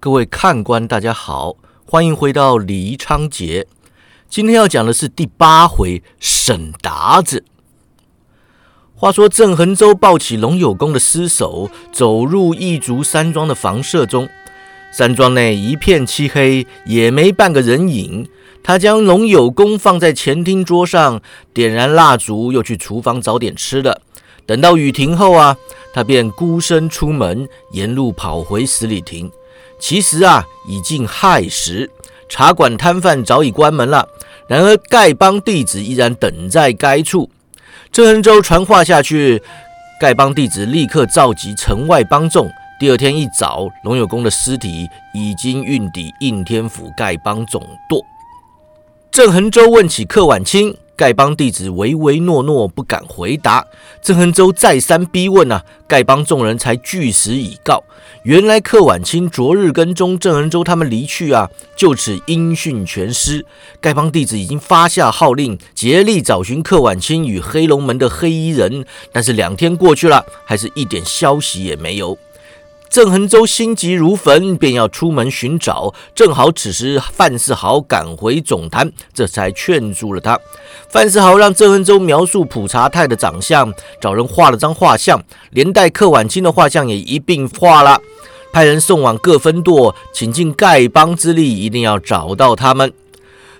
各位看官，大家好，欢迎回到李昌杰。今天要讲的是第八回沈达子。话说郑恒洲抱起龙有功的尸首，走入异族山庄的房舍中。山庄内一片漆黑，也没半个人影。他将龙有功放在前厅桌上，点燃蜡烛，又去厨房找点吃的。等到雨停后啊，他便孤身出门，沿路跑回十里亭。其实啊，已近亥时，茶馆摊贩早已关门了。然而丐帮弟子依然等在该处。郑恒州传话下去，丐帮弟子立刻召集城外帮众。第二天一早，龙有功的尸体已经运抵应天府丐帮总舵。郑恒州问起柯晚清。丐帮弟子唯唯诺诺，不敢回答。郑恒洲再三逼问啊，丐帮众人才据实以告。原来柯晚清昨日跟踪郑恒洲他们离去啊，就此音讯全失。丐帮弟子已经发下号令，竭力找寻柯晚清与黑龙门的黑衣人，但是两天过去了，还是一点消息也没有。郑恒洲心急如焚，便要出门寻找。正好此时范世豪赶回总坛，这才劝住了他。范世豪让郑恒洲描述普查泰的长相，找人画了张画像，连带柯晚清的画像也一并画了，派人送往各分舵，请尽丐帮之力，一定要找到他们。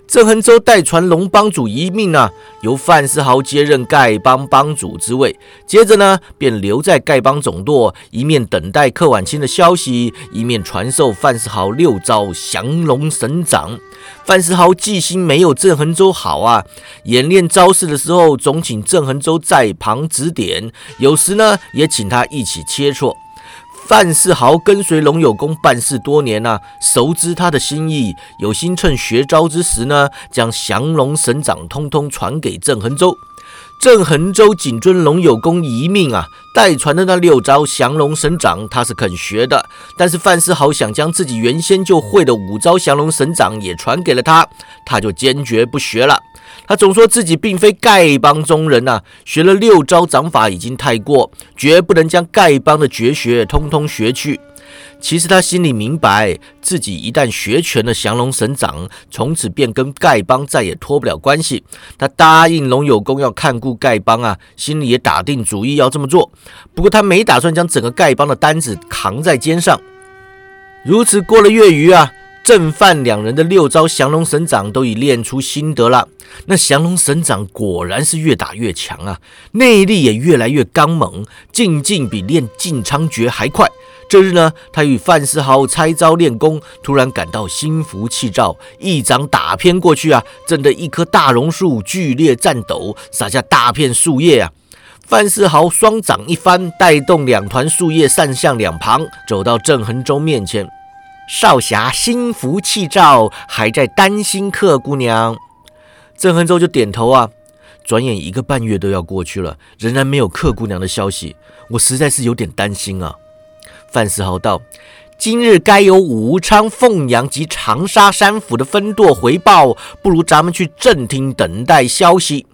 郑恒洲代传龙帮主一命啊，由范世豪接任丐帮帮主之位。接着呢，便留在丐帮总舵，一面等待柯晚清的消息，一面传授范世豪六招降龙神掌。范世豪记性没有郑恒洲好啊，演练招式的时候，总请郑恒洲在旁指点，有时呢，也请他一起切磋。范世豪跟随龙有功办事多年呐，熟知他的心意，有心趁学招之时呢，将降龙神掌通通传给郑恒洲。郑恒洲谨遵龙有功遗命啊，代传的那六招降龙神掌他是肯学的，但是范世豪想将自己原先就会的五招降龙神掌也传给了他，他就坚决不学了。他总说自己并非丐帮中人呐，学了六招掌法已经太过，绝不能将丐帮的绝学通通学去。其实他心里明白，自己一旦学全了降龙神掌，从此便跟丐帮再也脱不了关系。他答应龙有功要看顾丐帮啊，心里也打定主意要这么做。不过他没打算将整个丐帮的担子扛在肩上。如此过了月余啊。正范两人的六招降龙神掌都已练出心得了，那降龙神掌果然是越打越强啊，内力也越来越刚猛，进进比练晋昌诀还快。这日呢，他与范世豪拆招练功，突然感到心浮气躁，一掌打偏过去啊，震得一棵大榕树剧烈颤抖，洒下大片树叶啊。范世豪双掌一翻，带动两团树叶散向两旁，走到郑恒洲面前。少侠心浮气躁，还在担心客姑娘。郑恒洲就点头啊。转眼一个半月都要过去了，仍然没有客姑娘的消息，我实在是有点担心啊。范世豪道：“今日该由武昌、凤阳及长沙三府的分舵回报，不如咱们去正厅等待消息。”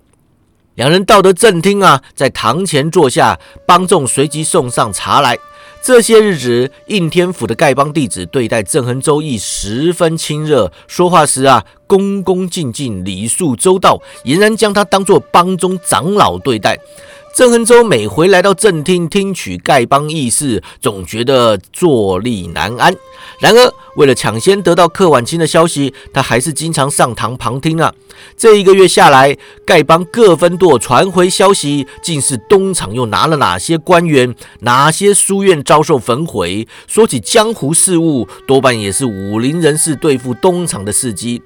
两人到得正厅啊，在堂前坐下，帮众随即送上茶来。这些日子，应天府的丐帮弟子对待郑恒周易十分亲热，说话时啊，恭恭敬敬，礼数周到，俨然将他当作帮中长老对待。郑恒洲每回来到正厅听取丐帮议事，总觉得坐立难安。然而，为了抢先得到柯晚清的消息，他还是经常上堂旁听啊。这一个月下来，丐帮各分舵传回消息，竟是东厂又拿了哪些官员，哪些书院遭受焚毁。说起江湖事务，多半也是武林人士对付东厂的事迹。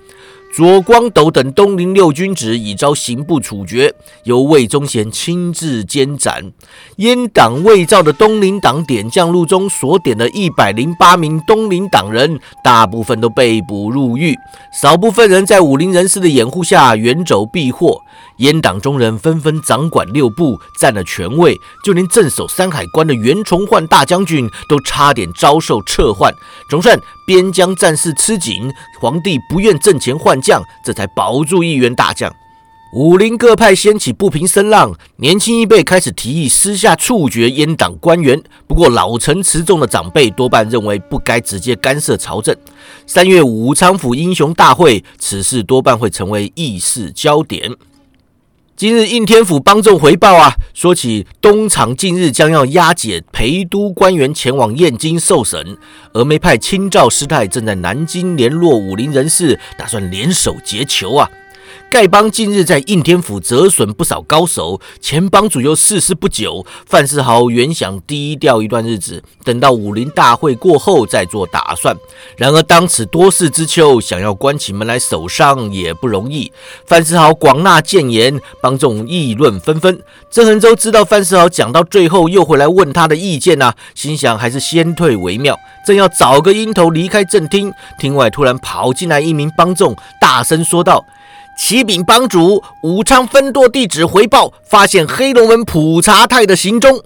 左光斗等东林六君子已遭刑部处决，由魏忠贤亲自监斩。阉党伪造的东林党点将录中所点的一百零八名东林党人，大部分都被捕入狱，少部分人在武林人士的掩护下远走避祸。阉党中人纷纷掌管六部，占了权位，就连镇守山海关的袁崇焕大将军都差点遭受撤换。总算边疆战事吃紧，皇帝不愿阵前换将，这才保住一员大将。武林各派掀起不平声浪，年轻一辈开始提议私下处决阉党官员。不过老成持重的长辈多半认为不该直接干涉朝政。三月武昌府英雄大会，此事多半会成为议事焦点。今日应天府帮众回报啊，说起东厂近日将要押解陪都官员前往燕京受审，峨眉派清照师太正在南京联络武林人士，打算联手劫囚啊。丐帮近日在应天府折损不少高手，前帮主又逝世不久。范世豪原想低调一段日子，等到武林大会过后再做打算。然而当此多事之秋，想要关起门来守上也不容易。范世豪广纳谏言，帮众议论纷纷。郑恒洲知道范世豪讲到最后又回来问他的意见呐，心想还是先退为妙。正要找个阴头离开正厅，厅外突然跑进来一名帮众，大声说道。启禀帮主，武昌分舵弟子回报，发现黑龙门普查太的行踪。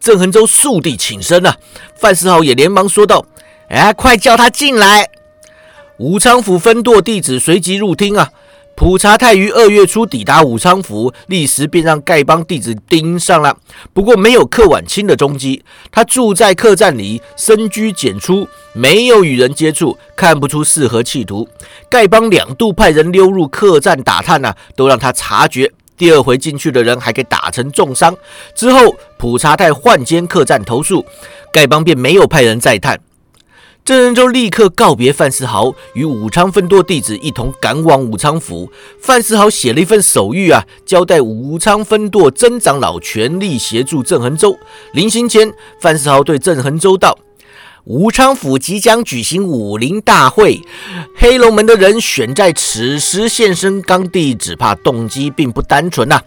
郑恒洲速递请身啊！范世豪也连忙说道：“哎，快叫他进来！”武昌府分舵弟子随即入厅啊。普查泰于二月初抵达武昌府，立时便让丐帮弟子盯上了。不过没有柯晚清的踪迹，他住在客栈里，深居简出，没有与人接触，看不出是何企图。丐帮两度派人溜入客栈打探呐，都让他察觉。第二回进去的人还给打成重伤。之后普查泰换间客栈投诉，丐帮便没有派人再探。郑仁洲立刻告别范世豪，与武昌分舵弟子一同赶往武昌府。范世豪写了一份手谕啊，交代武昌分舵曾长老全力协助郑恒洲。临行前，范世豪对郑恒洲道：“武昌府即将举行武林大会，黑龙门的人选在此时现身刚地，只怕动机并不单纯呐。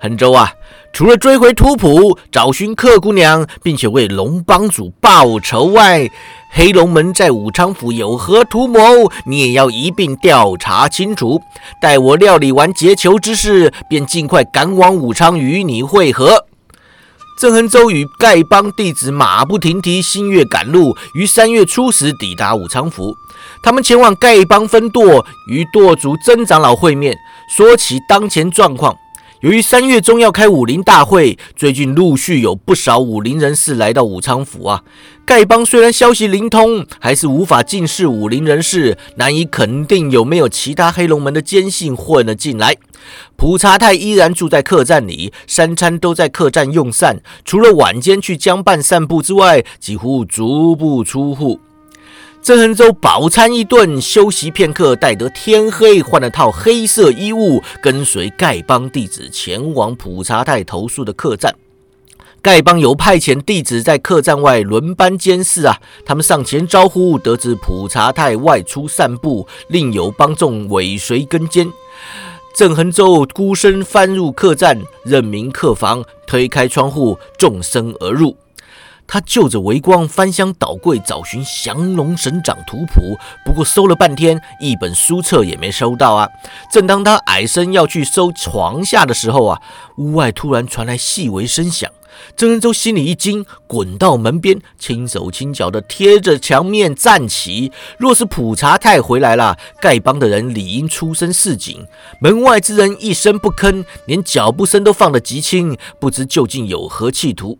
恒州啊，除了追回图谱、找寻客姑娘，并且为龙帮主报仇外，黑龙门在武昌府有何图谋？你也要一并调查清楚。待我料理完劫囚之事，便尽快赶往武昌与你会合。郑恒洲与丐帮弟子马不停蹄，星月赶路，于三月初十抵达武昌府。他们前往丐帮分舵，与舵主曾长老会面，说起当前状况。由于三月中要开武林大会，最近陆续有不少武林人士来到武昌府啊。丐帮虽然消息灵通，还是无法尽释武林人士，难以肯定有没有其他黑龙门的奸细混了进来。普查泰依然住在客栈里，三餐都在客栈用膳，除了晚间去江畔散步之外，几乎足不出户。郑恒洲饱餐一顿，休息片刻，待得天黑，换了套黑色衣物，跟随丐帮弟子前往普查太投宿的客栈。丐帮有派遣弟子在客栈外轮班监视啊，他们上前招呼，得知普查太外出散步，另有帮众尾随跟监。郑恒洲孤身翻入客栈，任明客房，推开窗户，纵身而入。他就着微光翻箱倒柜找寻降龙神掌图谱，不过搜了半天，一本书册也没收到啊！正当他矮身要去搜床下的时候啊，屋外突然传来细微声响。郑仁洲心里一惊，滚到门边，轻手轻脚的贴着墙面站起。若是普查太回来了，丐帮的人理应出声示警。门外之人一声不吭，连脚步声都放得极轻，不知究竟有何企图。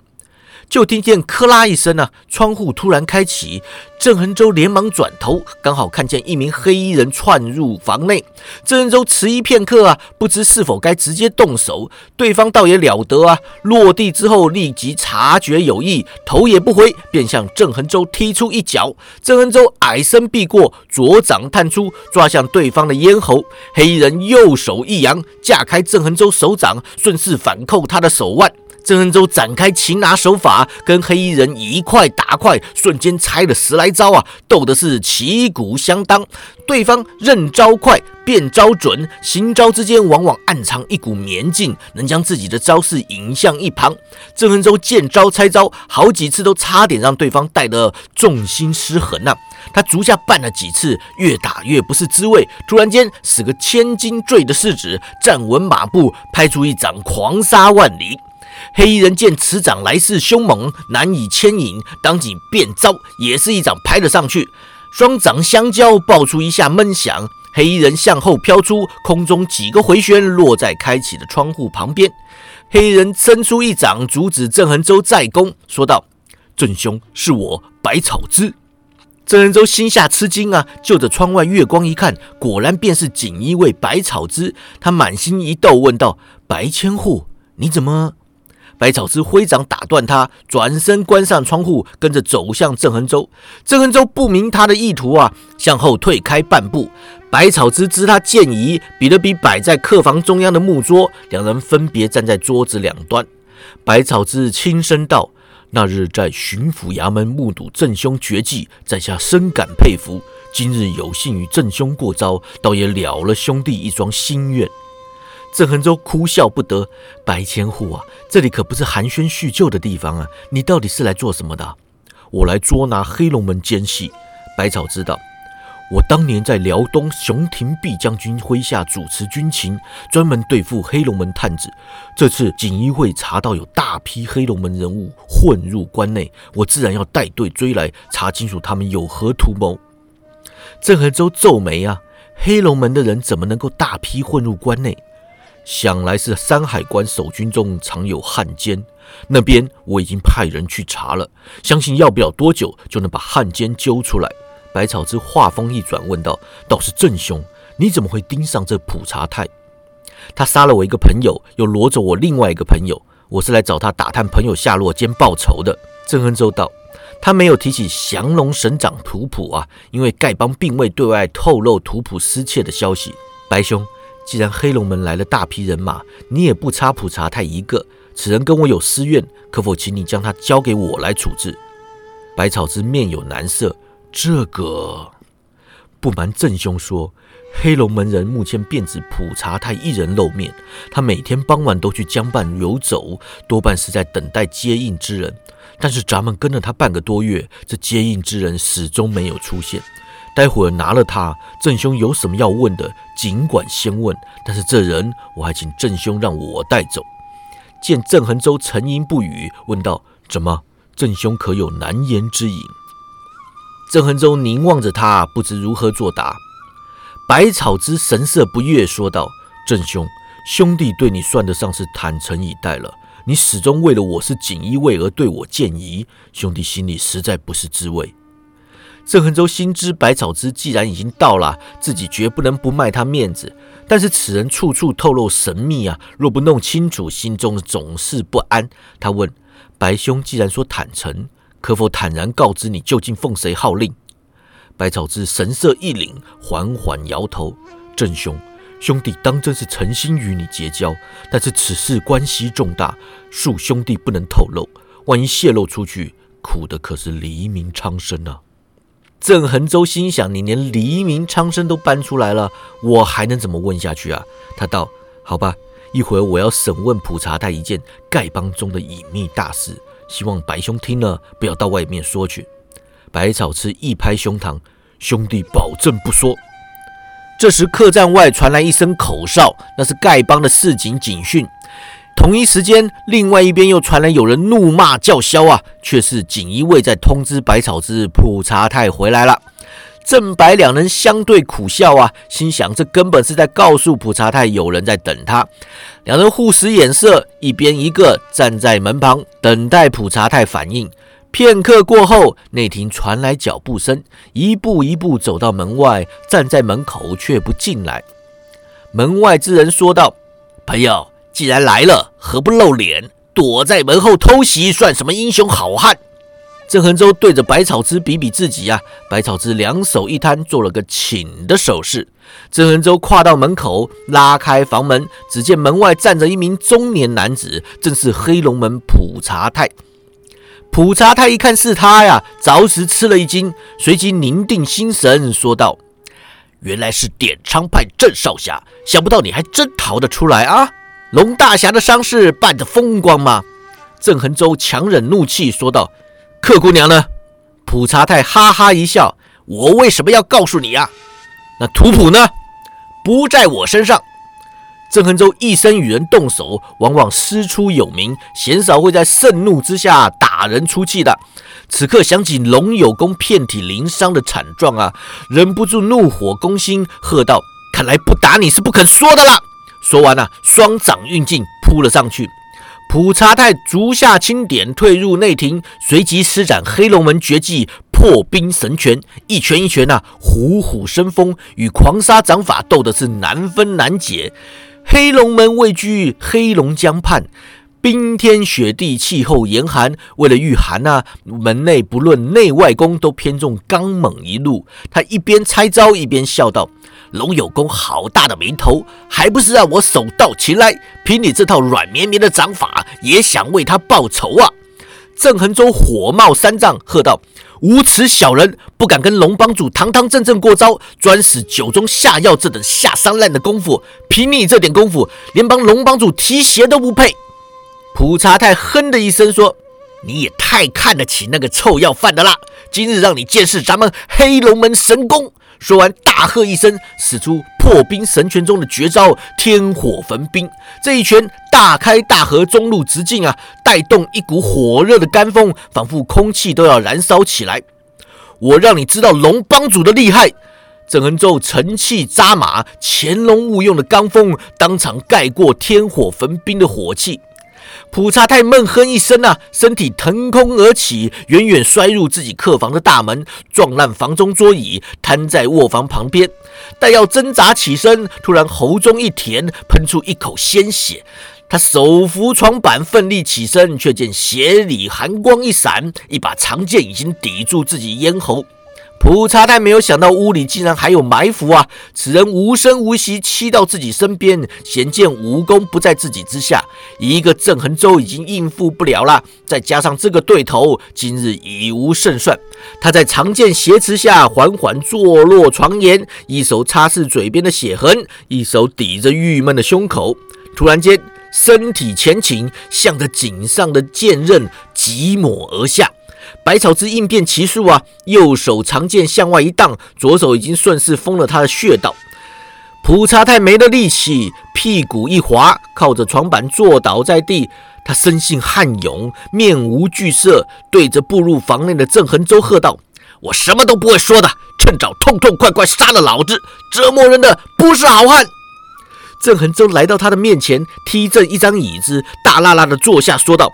就听见“咔啦”一声啊，窗户突然开启。郑恒洲连忙转头，刚好看见一名黑衣人窜入房内。郑恒洲迟疑片刻啊，不知是否该直接动手。对方倒也了得啊，落地之后立即察觉有异，头也不回，便向郑恒洲踢出一脚。郑恒洲矮身避过，左掌探出，抓向对方的咽喉。黑衣人右手一扬，架开郑恒洲手掌，顺势反扣他的手腕。郑恩洲展开擒拿手法，跟黑衣人一块打块，瞬间拆了十来招啊，斗的是旗鼓相当。对方认招快，变招准，行招之间往往暗藏一股绵劲，能将自己的招式引向一旁。郑恩洲见招拆招，好几次都差点让对方带得重心失衡呐。他足下绊了几次，越打越不是滋味。突然间，使个千斤坠的势指，站稳马步，拍出一掌狂杀万里。黑衣人见此掌来势凶猛，难以牵引，当即变招，也是一掌拍了上去。双掌相交，爆出一下闷响。黑衣人向后飘出，空中几个回旋，落在开启的窗户旁边。黑衣人伸出一掌，阻止郑恒洲再攻，说道：“郑兄，是我百草之。”郑恒洲心下吃惊啊，就着窗外月光一看，果然便是锦衣卫百草之。他满心一逗，问道：“白千户，你怎么？”百草之挥掌打断他，转身关上窗户，跟着走向郑恒洲。郑恒洲不明他的意图啊，向后退开半步。百草之知他见疑，比了比摆在客房中央的木桌，两人分别站在桌子两端。百草之轻声道。那日在巡抚衙门目睹郑兄绝技，在下深感佩服。今日有幸与郑兄过招，倒也了了兄弟一桩心愿。郑恒洲哭笑不得：“白千户啊，这里可不是寒暄叙旧的地方啊！你到底是来做什么的？”我来捉拿黑龙门奸细。百草知道。我当年在辽东熊廷弼将军麾下主持军情，专门对付黑龙门探子。这次锦衣卫查到有大批黑龙门人物混入关内，我自然要带队追来，查清楚他们有何图谋。郑和州皱眉啊，黑龙门的人怎么能够大批混入关内？想来是山海关守军中藏有汉奸，那边我已经派人去查了，相信要不了多久就能把汉奸揪出来。百草之话锋一转，问道：“倒是正兄，你怎么会盯上这普查太？他杀了我一个朋友，又夺走我另外一个朋友。我是来找他打探朋友下落兼报仇的。”郑恩州道：“他没有提起降龙神掌图谱啊，因为丐帮并未对外透露图谱失窃的消息。白兄，既然黑龙门来了大批人马，你也不差普查太一个。此人跟我有私怨，可否请你将他交给我来处置？”百草之面有难色。这个不瞒郑兄说，黑龙门人目前便只普查太一人露面。他每天傍晚都去江畔游走，多半是在等待接应之人。但是咱们跟了他半个多月，这接应之人始终没有出现。待会儿拿了他，郑兄有什么要问的，尽管先问。但是这人，我还请郑兄让我带走。见郑恒洲沉吟不语，问道：“怎么，郑兄可有难言之隐？”郑恒洲凝望着他，不知如何作答。百草之神色不悦，说道：“郑兄，兄弟对你算得上是坦诚以待了。你始终为了我是锦衣卫而对我建疑，兄弟心里实在不是滋味。”郑恒洲心知百草之既然已经到了，自己绝不能不卖他面子。但是此人处处透露神秘啊，若不弄清楚，心中总是不安。他问：“白兄，既然说坦诚。”可否坦然告知你究竟奉谁号令？百草之神色一凛，缓缓摇头：“郑兄，兄弟当真是诚心与你结交，但是此事关系重大，恕兄弟不能透露。万一泄露出去，苦的可是黎明苍生啊！”郑恒洲心想：“你连黎明苍生都搬出来了，我还能怎么问下去啊？”他道：“好吧，一会儿我要审问普查他一件丐帮中的隐秘大事。”希望白兄听了不要到外面说去。百草痴一拍胸膛：“兄弟保证不说。”这时客栈外传来一声口哨，那是丐帮的市井警讯。同一时间，另外一边又传来有人怒骂叫嚣啊，却是锦衣卫在通知百草之普查太回来了。郑白两人相对苦笑啊，心想这根本是在告诉普查太有人在等他。两人互使眼色，一边一个站在门旁等待普查太反应。片刻过后，内庭传来脚步声，一步一步走到门外，站在门口却不进来。门外之人说道：“朋友，既然来了，何不露脸？躲在门后偷袭，算什么英雄好汉？”郑恒洲对着百草枝比比自己啊，百草枝两手一摊，做了个请的手势。郑恒洲跨到门口，拉开房门，只见门外站着一名中年男子，正是黑龙门普查太。普查太一看是他呀，着实吃了一惊，随即凝定心神，说道：“原来是点昌派郑少侠，想不到你还真逃得出来啊！龙大侠的伤势办得风光吗？”郑恒洲强忍怒气说道。客姑娘呢？普查泰哈哈一笑：“我为什么要告诉你呀？那图谱呢？不在我身上。”郑恒洲一生与人动手，往往师出有名，鲜少会在盛怒之下打人出气的。此刻想起龙有功遍体鳞伤的惨状啊，忍不住怒火攻心，喝道：“看来不打你是不肯说的了。”说完啊，双掌运劲扑了上去。普查泰足下轻点，退入内庭，随即施展黑龙门绝技破冰神拳，一拳一拳呐，虎虎生风，与狂沙掌法斗的是难分难解。黑龙门位居黑龙江畔。冰天雪地，气候严寒。为了御寒啊，门内不论内外功都偏重刚猛一路。他一边拆招，一边笑道：“龙有功好大的眉头，还不是让我手到擒来？凭你这套软绵绵的掌法，也想为他报仇啊？”郑恒洲火冒三丈，喝道：“无耻小人，不敢跟龙帮主堂堂正正过招，专使酒中下药这等下三滥的功夫。凭你这点功夫，连帮龙帮主提鞋都不配。”普查泰哼的一声说：“你也太看得起那个臭要饭的啦！今日让你见识咱们黑龙门神功。”说完，大喝一声，使出破冰神拳中的绝招“天火焚冰”。这一拳大开大合，中路直进啊，带动一股火热的干风，仿佛空气都要燃烧起来。我让你知道龙帮主的厉害！郑恒洲乘气扎马，潜龙勿用的罡风当场盖过天火焚冰的火气。普查太闷哼一声啊，身体腾空而起，远远摔入自己客房的大门，撞烂房中桌椅，瘫在卧房旁边。待要挣扎起身，突然喉中一甜，喷出一口鲜血。他手扶床板，奋力起身，却见鞋里寒光一闪，一把长剑已经抵住自己咽喉。普查泰没有想到屋里竟然还有埋伏啊！此人无声无息欺到自己身边，显见武功不在自己之下，一个郑恒洲已经应付不了了，再加上这个对头，今日已无胜算。他在长剑挟持下缓缓坐落床沿，一手擦拭嘴边的血痕，一手抵着郁闷的胸口，突然间身体前倾，向着颈上的剑刃急抹而下。百草之应变奇术啊！右手长剑向外一荡，左手已经顺势封了他的穴道。普查泰没了力气，屁股一滑，靠着床板坐倒在地。他生性悍勇，面无惧色，对着步入房内的郑恒洲喝道：“我什么都不会说的，趁早痛痛快快杀了老子！折磨人的不是好汉。”郑恒洲来到他的面前，踢正一张椅子，大拉拉的坐下，说道。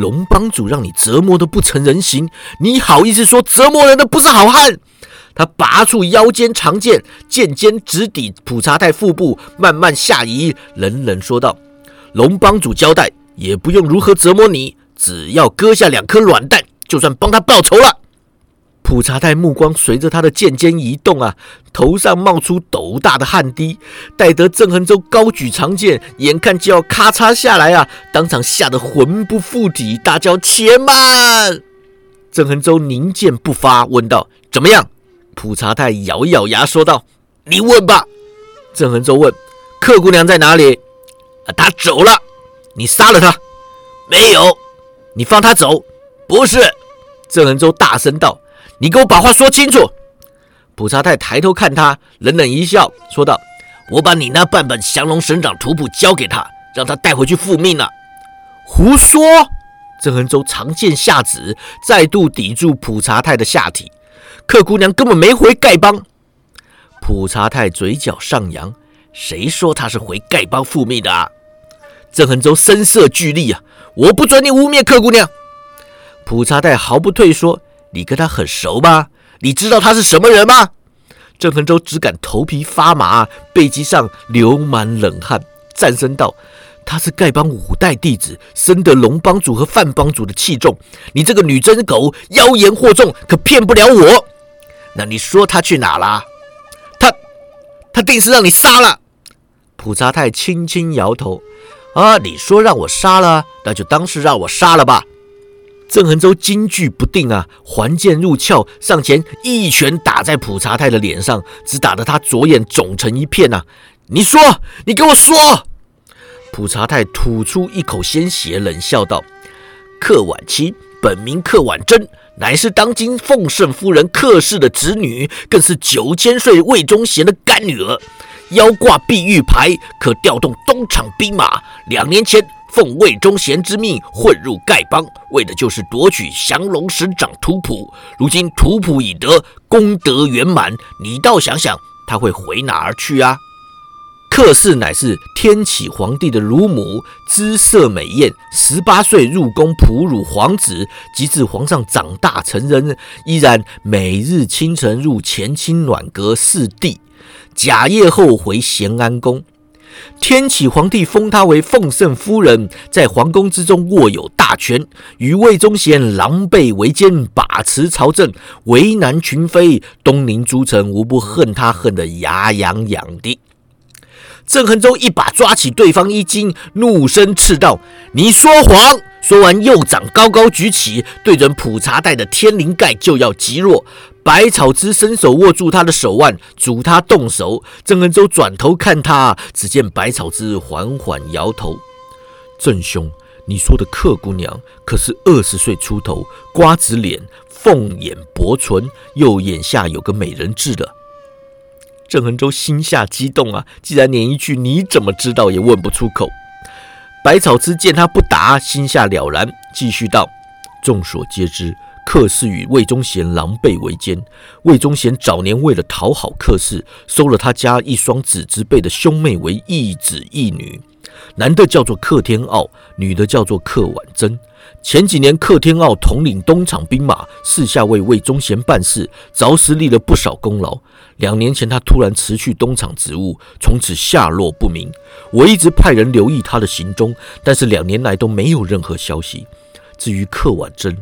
龙帮主让你折磨的不成人形，你好意思说折磨人的不是好汉？他拔出腰间长剑，剑尖直抵普查泰腹部，慢慢下移，冷冷说道：“龙帮主交代，也不用如何折磨你，只要割下两颗卵蛋，就算帮他报仇了。”普查泰目光随着他的剑尖移动啊，头上冒出斗大的汗滴。待得郑恒洲高举长剑，眼看就要咔嚓下来啊，当场吓得魂不附体，大叫：“且慢！”郑恒洲凝剑不发，问道：“怎么样？”普查泰咬咬牙说道：“你问吧。”郑恒洲问：“客姑娘在哪里？”“啊她走了。”“你杀了她？”“没有。”“你放她走？”“不是。”郑恒洲大声道。你给我把话说清楚！普查泰抬头看他，冷冷一笑，说道：“我把你那半本降龙神掌图谱交给他，让他带回去复命了。”胡说！郑恒洲长剑下指，再度抵住普查泰的下体。客姑娘根本没回丐帮。普查泰嘴角上扬：“谁说他是回丐帮复命的？”郑恒洲声色俱厉啊！我不准你污蔑客姑娘！普查泰毫不退缩。你跟他很熟吗？你知道他是什么人吗？郑恒洲只感头皮发麻，背脊上流满冷汗，战声道：“他是丐帮五代弟子，深得龙帮主和范帮主的器重。你这个女真狗，妖言惑众，可骗不了我。那你说他去哪了？他，他定是让你杀了。”普查泰轻轻摇头：“啊，你说让我杀了，那就当是让我杀了吧。”郑恒洲惊惧不定啊，还剑入鞘，上前一拳打在普查泰的脸上，只打得他左眼肿成一片呐！你说，你给我说！普查泰吐出一口鲜血，冷笑道：“克婉清，本名克婉贞，乃是当今奉圣夫人克氏的侄女，更是九千岁魏忠贤的干女儿。腰挂碧玉牌，可调动东厂兵马。两年前。”奉魏忠贤之命混入丐帮，为的就是夺取降龙十掌图谱。如今图谱已得，功德圆满，你倒想想，他会回哪儿去啊？克氏乃是天启皇帝的乳母，姿色美艳，十八岁入宫哺乳皇子，及至皇上长大成人，依然每日清晨入乾清暖阁侍帝，假夜后回咸安宫。天启皇帝封她为奉圣夫人，在皇宫之中握有大权，与魏忠贤狼狈为奸，把持朝政，为难群妃，东宁诸臣无不恨他恨得牙痒痒的。郑恒州一把抓起对方衣襟，怒声斥道：“你说谎！”说完，右掌高高举起，对准普查带的天灵盖就要击落。百草之伸手握住他的手腕，阻他动手。郑恒洲转头看他，只见百草之缓缓摇头：“郑兄，你说的客姑娘可是二十岁出头，瓜子脸，凤眼薄唇，右眼下有个美人痣的。”郑恒洲心下激动啊！既然连一句“你怎么知道”也问不出口。百草之见他不答，心下了然，继续道：“众所皆知，客氏与魏忠贤狼狈为奸。魏忠贤早年为了讨好客氏，收了他家一双子之辈的兄妹为义子义女，男的叫做客天傲，女的叫做客婉珍。”前几年，克天傲统领东厂兵马，四下为魏忠贤办事，着实立了不少功劳。两年前，他突然辞去东厂职务，从此下落不明。我一直派人留意他的行踪，但是两年来都没有任何消息。至于克婉珍，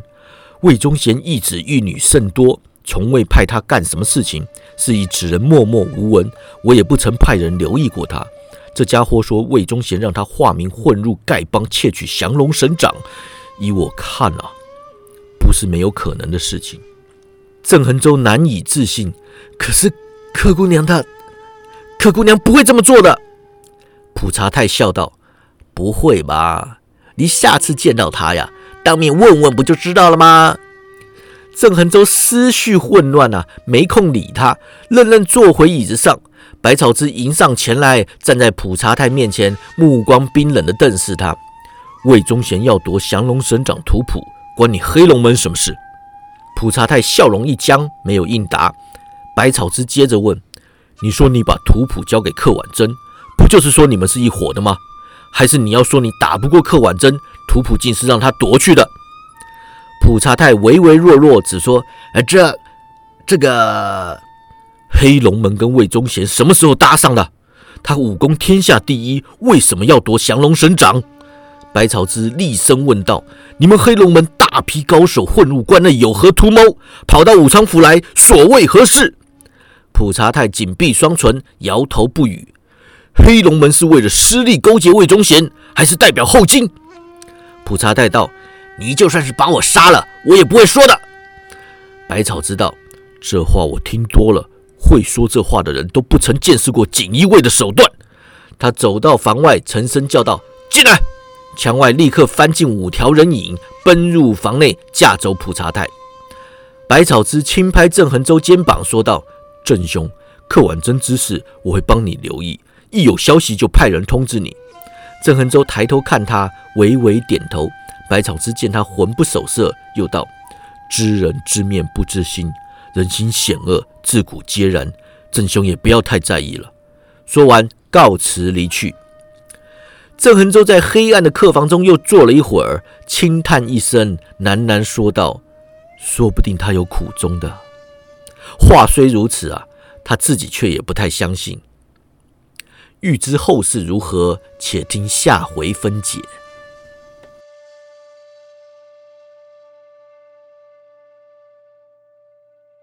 魏忠贤一子一女甚多，从未派他干什么事情，是以此人默默无闻。我也不曾派人留意过他。这家伙说魏忠贤让他化名混入丐帮，窃取降龙神掌。依我看啊，不是没有可能的事情。郑恒洲难以置信，可是柯姑娘她，柯姑娘不会这么做的。普查太笑道：“不会吧？你下次见到她呀，当面问问不就知道了吗？”郑恒洲思绪混乱啊，没空理他，愣愣坐回椅子上。百草之迎上前来，站在普查太面前，目光冰冷的瞪视他。魏忠贤要夺降龙神掌图谱，关你黑龙门什么事？普查太笑容一僵，没有应答。百草之接着问：“你说你把图谱交给柯婉珍，不就是说你们是一伙的吗？还是你要说你打不过克婉珍，图谱竟是让他夺去的？”普查太唯唯诺诺，只说：“呃，这这个黑龙门跟魏忠贤什么时候搭上的？他武功天下第一，为什么要夺降龙神掌？”百草之厉声问道：“你们黑龙门大批高手混入关内，有何图谋？跑到武昌府来，所为何事？”普查太紧闭双唇，摇头不语。黑龙门是为了私利勾结魏忠贤，还是代表后金？普查太道：“你就算是把我杀了，我也不会说的。”百草知道这话我听多了，会说这话的人都不曾见识过锦衣卫的手段。他走到房外，沉声叫道：“进来！”墙外立刻翻进五条人影，奔入房内，架走普查太。百草之轻拍郑恒洲肩膀，说道：“郑兄，柯婉珍之事，我会帮你留意，一有消息就派人通知你。”郑恒洲抬头看他，微微点头。百草之见他魂不守舍，又道：“知人知面不知心，人心险恶，自古皆然。郑兄也不要太在意了。”说完，告辞离去。郑恒洲在黑暗的客房中又坐了一会儿，轻叹一声，喃喃说道：“说不定他有苦衷的。”话虽如此啊，他自己却也不太相信。欲知后事如何，且听下回分解。